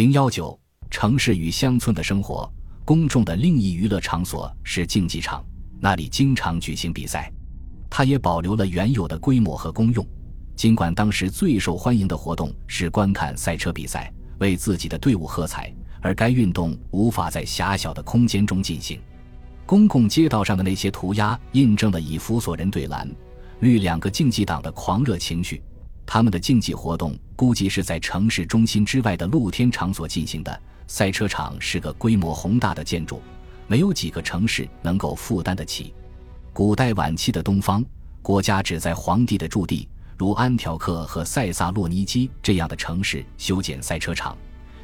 零幺九，城市与乡村的生活，公众的另一娱乐场所是竞技场，那里经常举行比赛。它也保留了原有的规模和功用，尽管当时最受欢迎的活动是观看赛车比赛，为自己的队伍喝彩，而该运动无法在狭小的空间中进行。公共街道上的那些涂鸦，印证了以弗所人对蓝、绿两个竞技党的狂热情绪。他们的竞技活动估计是在城市中心之外的露天场所进行的。赛车场是个规模宏大的建筑，没有几个城市能够负担得起。古代晚期的东方国家只在皇帝的驻地，如安条克和塞萨洛尼基这样的城市修建赛车场，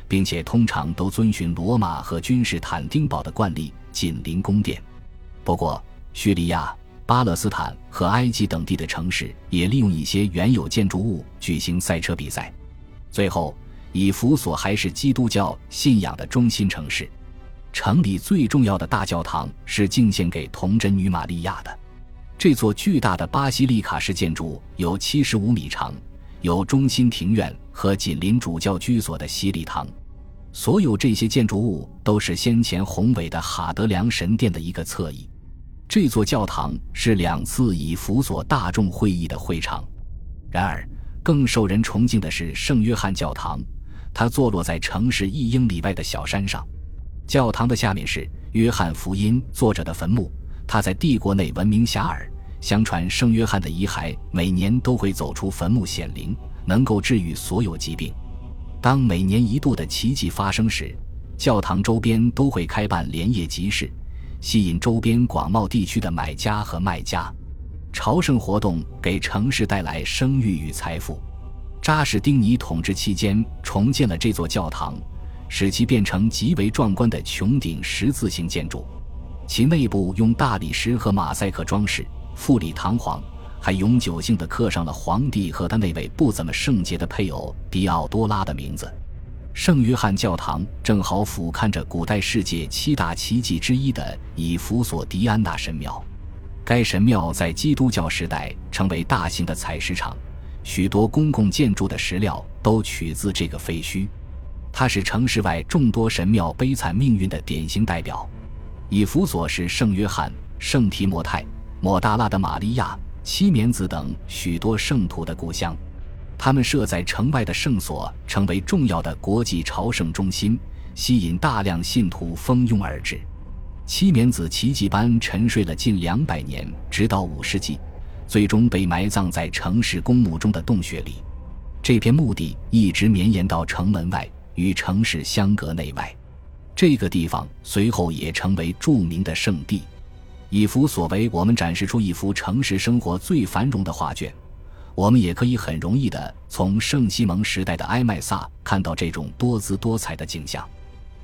并且通常都遵循罗马和君士坦丁堡的惯例，紧邻宫殿。不过，叙利亚。巴勒斯坦和埃及等地的城市也利用一些原有建筑物举行赛车比赛。最后，以弗所还是基督教信仰的中心城市，城里最重要的大教堂是敬献给童真女玛利亚的。这座巨大的巴西利卡式建筑有七十五米长，有中心庭院和紧邻主教居所的洗礼堂。所有这些建筑物都是先前宏伟的哈德良神殿的一个侧翼。这座教堂是两次以辅佐大众会议的会场。然而，更受人崇敬的是圣约翰教堂，它坐落在城市一英里外的小山上。教堂的下面是约翰福音作者的坟墓，他在帝国内闻名遐迩。相传，圣约翰的遗骸每年都会走出坟墓显灵，能够治愈所有疾病。当每年一度的奇迹发生时，教堂周边都会开办连夜集市。吸引周边广袤地区的买家和卖家，朝圣活动给城市带来声誉与财富。扎什丁尼统治期间重建了这座教堂，使其变成极为壮观的穹顶十字形建筑。其内部用大理石和马赛克装饰，富丽堂皇，还永久性的刻上了皇帝和他那位不怎么圣洁的配偶迪奥多拉的名字。圣约翰教堂正好俯瞰着古代世界七大奇迹之一的以弗所迪安娜神庙。该神庙在基督教时代成为大型的采石场，许多公共建筑的石料都取自这个废墟。它是城市外众多神庙悲惨命运的典型代表。以弗所是圣约翰、圣提摩太、抹大拉的玛利亚、七冕子等许多圣徒的故乡。他们设在城外的圣所，成为重要的国际朝圣中心，吸引大量信徒蜂拥而至。七冕子奇迹般沉睡了近两百年，直到五世纪，最终被埋葬在城市公墓中的洞穴里。这片墓地一直绵延到城门外，与城市相隔内外。这个地方随后也成为著名的圣地。以弗所为我们展示出一幅城市生活最繁荣的画卷。我们也可以很容易地从圣西蒙时代的埃麦萨看到这种多姿多彩的景象，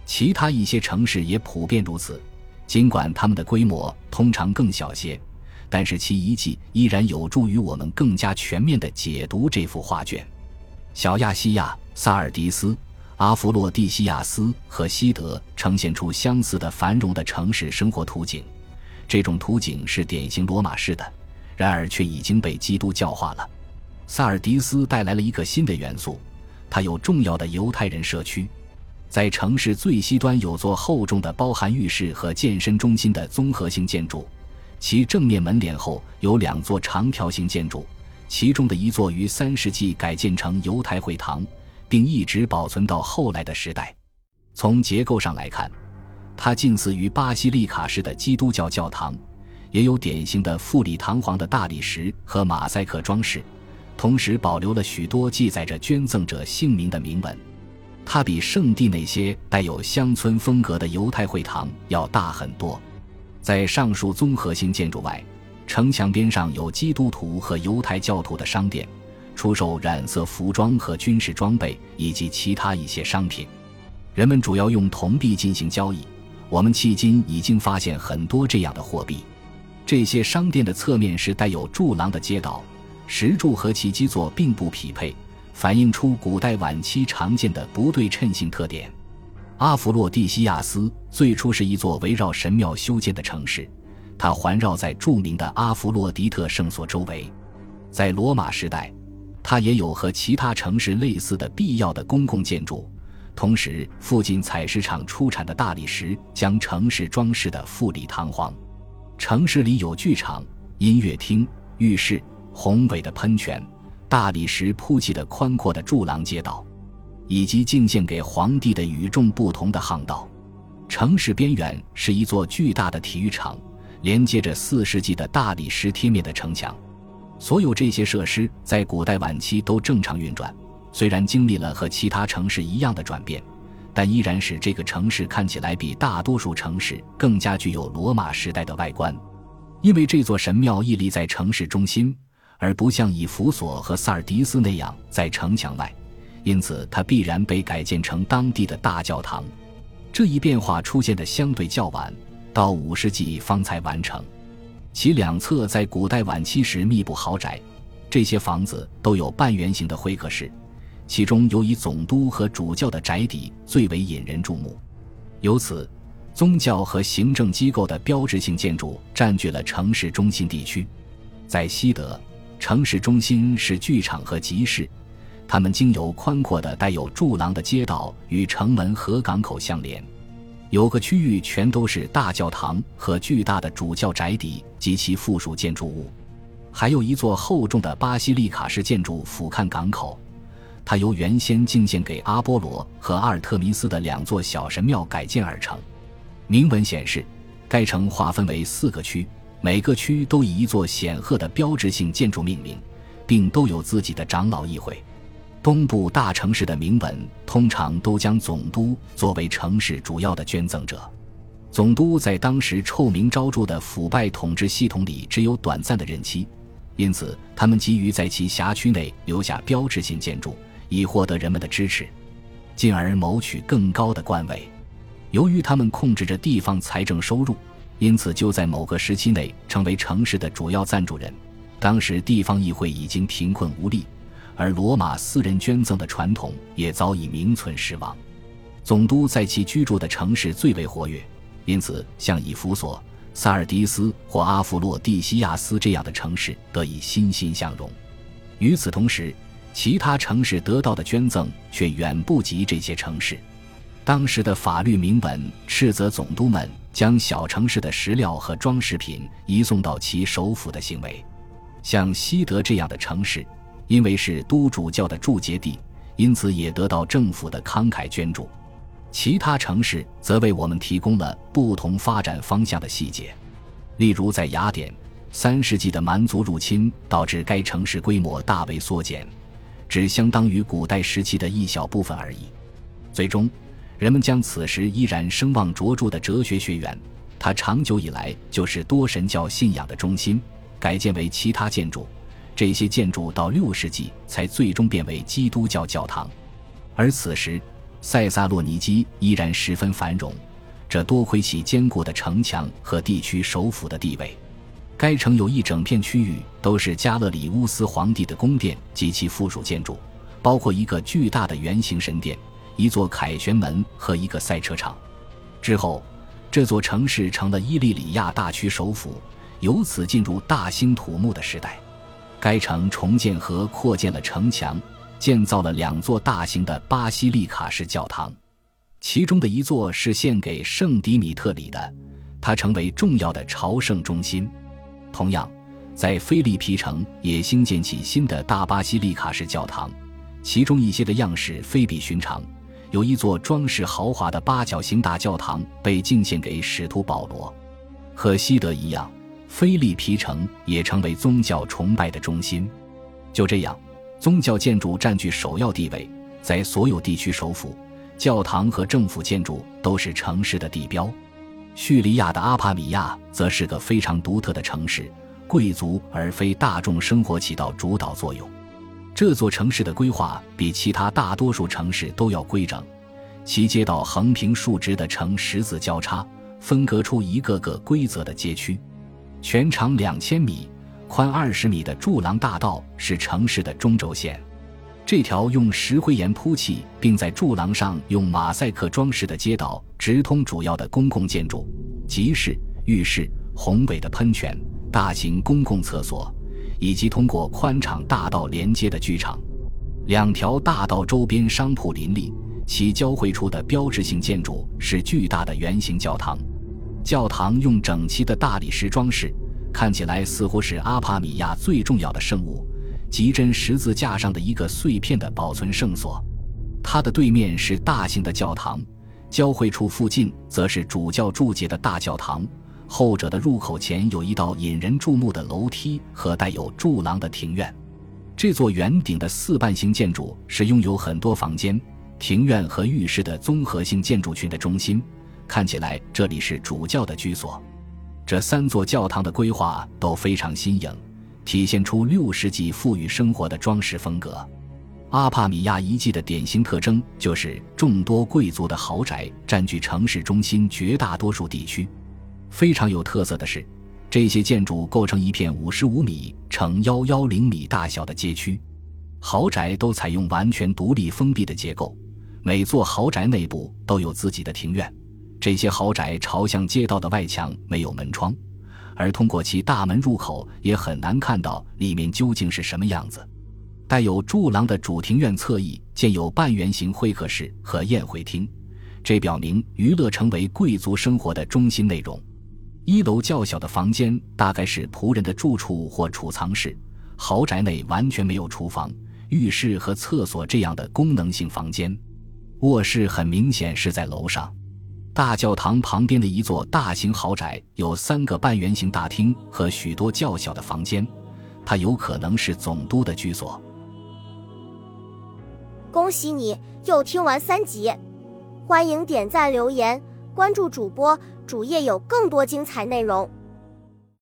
其他一些城市也普遍如此。尽管它们的规模通常更小些，但是其遗迹依然有助于我们更加全面地解读这幅画卷。小亚细亚、萨尔迪斯、阿弗洛蒂西亚斯和西德呈现出相似的繁荣的城市生活图景，这种图景是典型罗马式的，然而却已经被基督教化了。萨尔迪斯带来了一个新的元素，它有重要的犹太人社区，在城市最西端有座厚重的包含浴室和健身中心的综合性建筑，其正面门脸后有两座长条形建筑，其中的一座于三世纪改建成犹太会堂，并一直保存到后来的时代。从结构上来看，它近似于巴西利卡式的基督教教堂，也有典型的富丽堂皇的大理石和马赛克装饰。同时保留了许多记载着捐赠者姓名的铭文，它比圣地那些带有乡村风格的犹太会堂要大很多。在上述综合性建筑外，城墙边上有基督徒和犹太教徒的商店，出售染色服装和军事装备以及其他一些商品。人们主要用铜币进行交易，我们迄今已经发现很多这样的货币。这些商店的侧面是带有柱廊的街道。石柱和其基座并不匹配，反映出古代晚期常见的不对称性特点。阿弗洛蒂西亚斯最初是一座围绕神庙修建的城市，它环绕在著名的阿弗洛狄特圣所周围。在罗马时代，它也有和其他城市类似的必要的公共建筑，同时，附近采石场出产的大理石将城市装饰得富丽堂皇。城市里有剧场、音乐厅、浴室、宏伟的喷泉、大理石铺砌的宽阔的柱廊街道，以及进献给皇帝的与众不同的巷道。城市边缘是一座巨大的体育场，连接着四世纪的大理石贴面的城墙。所有这些设施在古代晚期都正常运转。虽然经历了和其他城市一样的转变，但依然使这个城市看起来比大多数城市更加具有罗马时代的外观。因为这座神庙屹立在城市中心，而不像以弗所和萨尔迪斯那样在城墙外，因此它必然被改建成当地的大教堂。这一变化出现的相对较晚，到五世纪方才完成。其两侧在古代晚期时密布豪宅，这些房子都有半圆形的会客室。其中尤以总督和主教的宅邸最为引人注目，由此，宗教和行政机构的标志性建筑占据了城市中心地区。在西德，城市中心是剧场和集市，它们经由宽阔的带有柱廊的街道与城门和港口相连。有个区域全都是大教堂和巨大的主教宅邸及其附属建筑物，还有一座厚重的巴西利卡式建筑俯瞰港口。它由原先敬献给阿波罗和阿尔特弥斯的两座小神庙改建而成。铭文显示，该城划分为四个区，每个区都以一座显赫的标志性建筑命名，并都有自己的长老议会。东部大城市的铭文通常都将总督作为城市主要的捐赠者。总督在当时臭名昭著的腐败统治系统里只有短暂的任期，因此他们急于在其辖区内留下标志性建筑。以获得人们的支持，进而谋取更高的官位。由于他们控制着地方财政收入，因此就在某个时期内成为城市的主要赞助人。当时地方议会已经贫困无力，而罗马私人捐赠的传统也早已名存实亡。总督在其居住的城市最为活跃，因此像以弗所、萨尔迪斯或阿弗洛蒂西亚斯这样的城市得以欣欣向荣。与此同时，其他城市得到的捐赠却远不及这些城市。当时的法律明文斥责总督们将小城市的石料和装饰品移送到其首府的行为。像西德这样的城市，因为是都主教的驻节地，因此也得到政府的慷慨捐助。其他城市则为我们提供了不同发展方向的细节。例如，在雅典，三世纪的蛮族入侵导致该城市规模大为缩减。只相当于古代时期的一小部分而已。最终，人们将此时依然声望卓著的哲学学院，它长久以来就是多神教信仰的中心，改建为其他建筑。这些建筑到六世纪才最终变为基督教教堂。而此时，塞萨洛尼基依然十分繁荣，这多亏其坚固的城墙和地区首府的地位。该城有一整片区域都是加勒里乌斯皇帝的宫殿及其附属建筑，包括一个巨大的圆形神殿、一座凯旋门和一个赛车场。之后，这座城市成了伊利里亚大区首府，由此进入大兴土木的时代。该城重建和扩建了城墙，建造了两座大型的巴西利卡式教堂，其中的一座是献给圣迪米特里的，它成为重要的朝圣中心。同样，在菲利皮城也兴建起新的大巴西利卡式教堂，其中一些的样式非比寻常。有一座装饰豪华的八角形大教堂被敬献给使徒保罗。和西德一样，菲利皮城也成为宗教崇拜的中心。就这样，宗教建筑占据首要地位，在所有地区首府、教堂和政府建筑都是城市的地标。叙利亚的阿帕米亚则是个非常独特的城市，贵族而非大众生活起到主导作用。这座城市的规划比其他大多数城市都要规整，其街道横平竖直的呈十字交叉，分隔出一个个规则的街区。全长两千米、宽二十米的柱廊大道是城市的中轴线。这条用石灰岩铺砌，并在柱廊上用马赛克装饰的街道，直通主要的公共建筑、集市、浴室、宏伟的喷泉、大型公共厕所，以及通过宽敞大道连接的剧场。两条大道周边商铺林立，其交汇处的标志性建筑是巨大的圆形教堂。教堂用整齐的大理石装饰，看起来似乎是阿帕米亚最重要的圣物——极真十字架上的一个碎片的保存圣所。它的对面是大型的教堂，交汇处附近则是主教铸结的大教堂。后者的入口前有一道引人注目的楼梯和带有柱廊的庭院。这座圆顶的四瓣形建筑是拥有很多房间、庭院和浴室的综合性建筑群的中心。看起来这里是主教的居所。这三座教堂的规划都非常新颖，体现出六世纪富裕生活的装饰风格。阿帕米亚遗迹的典型特征就是众多贵族的豪宅占据城市中心绝大多数地区。非常有特色的是，这些建筑构成一片五十五米乘幺幺零米大小的街区。豪宅都采用完全独立封闭的结构，每座豪宅内部都有自己的庭院。这些豪宅朝向街道的外墙没有门窗，而通过其大门入口也很难看到里面究竟是什么样子。带有柱廊的主庭院侧翼建有半圆形会客室和宴会厅，这表明娱乐成为贵族生活的中心内容。一楼较小的房间大概是仆人的住处或储藏室。豪宅内完全没有厨房、浴室和厕所这样的功能性房间，卧室很明显是在楼上。大教堂旁边的一座大型豪宅有三个半圆形大厅和许多较小的房间，它有可能是总督的居所。恭喜你又听完三集，欢迎点赞、留言、关注主播，主页有更多精彩内容。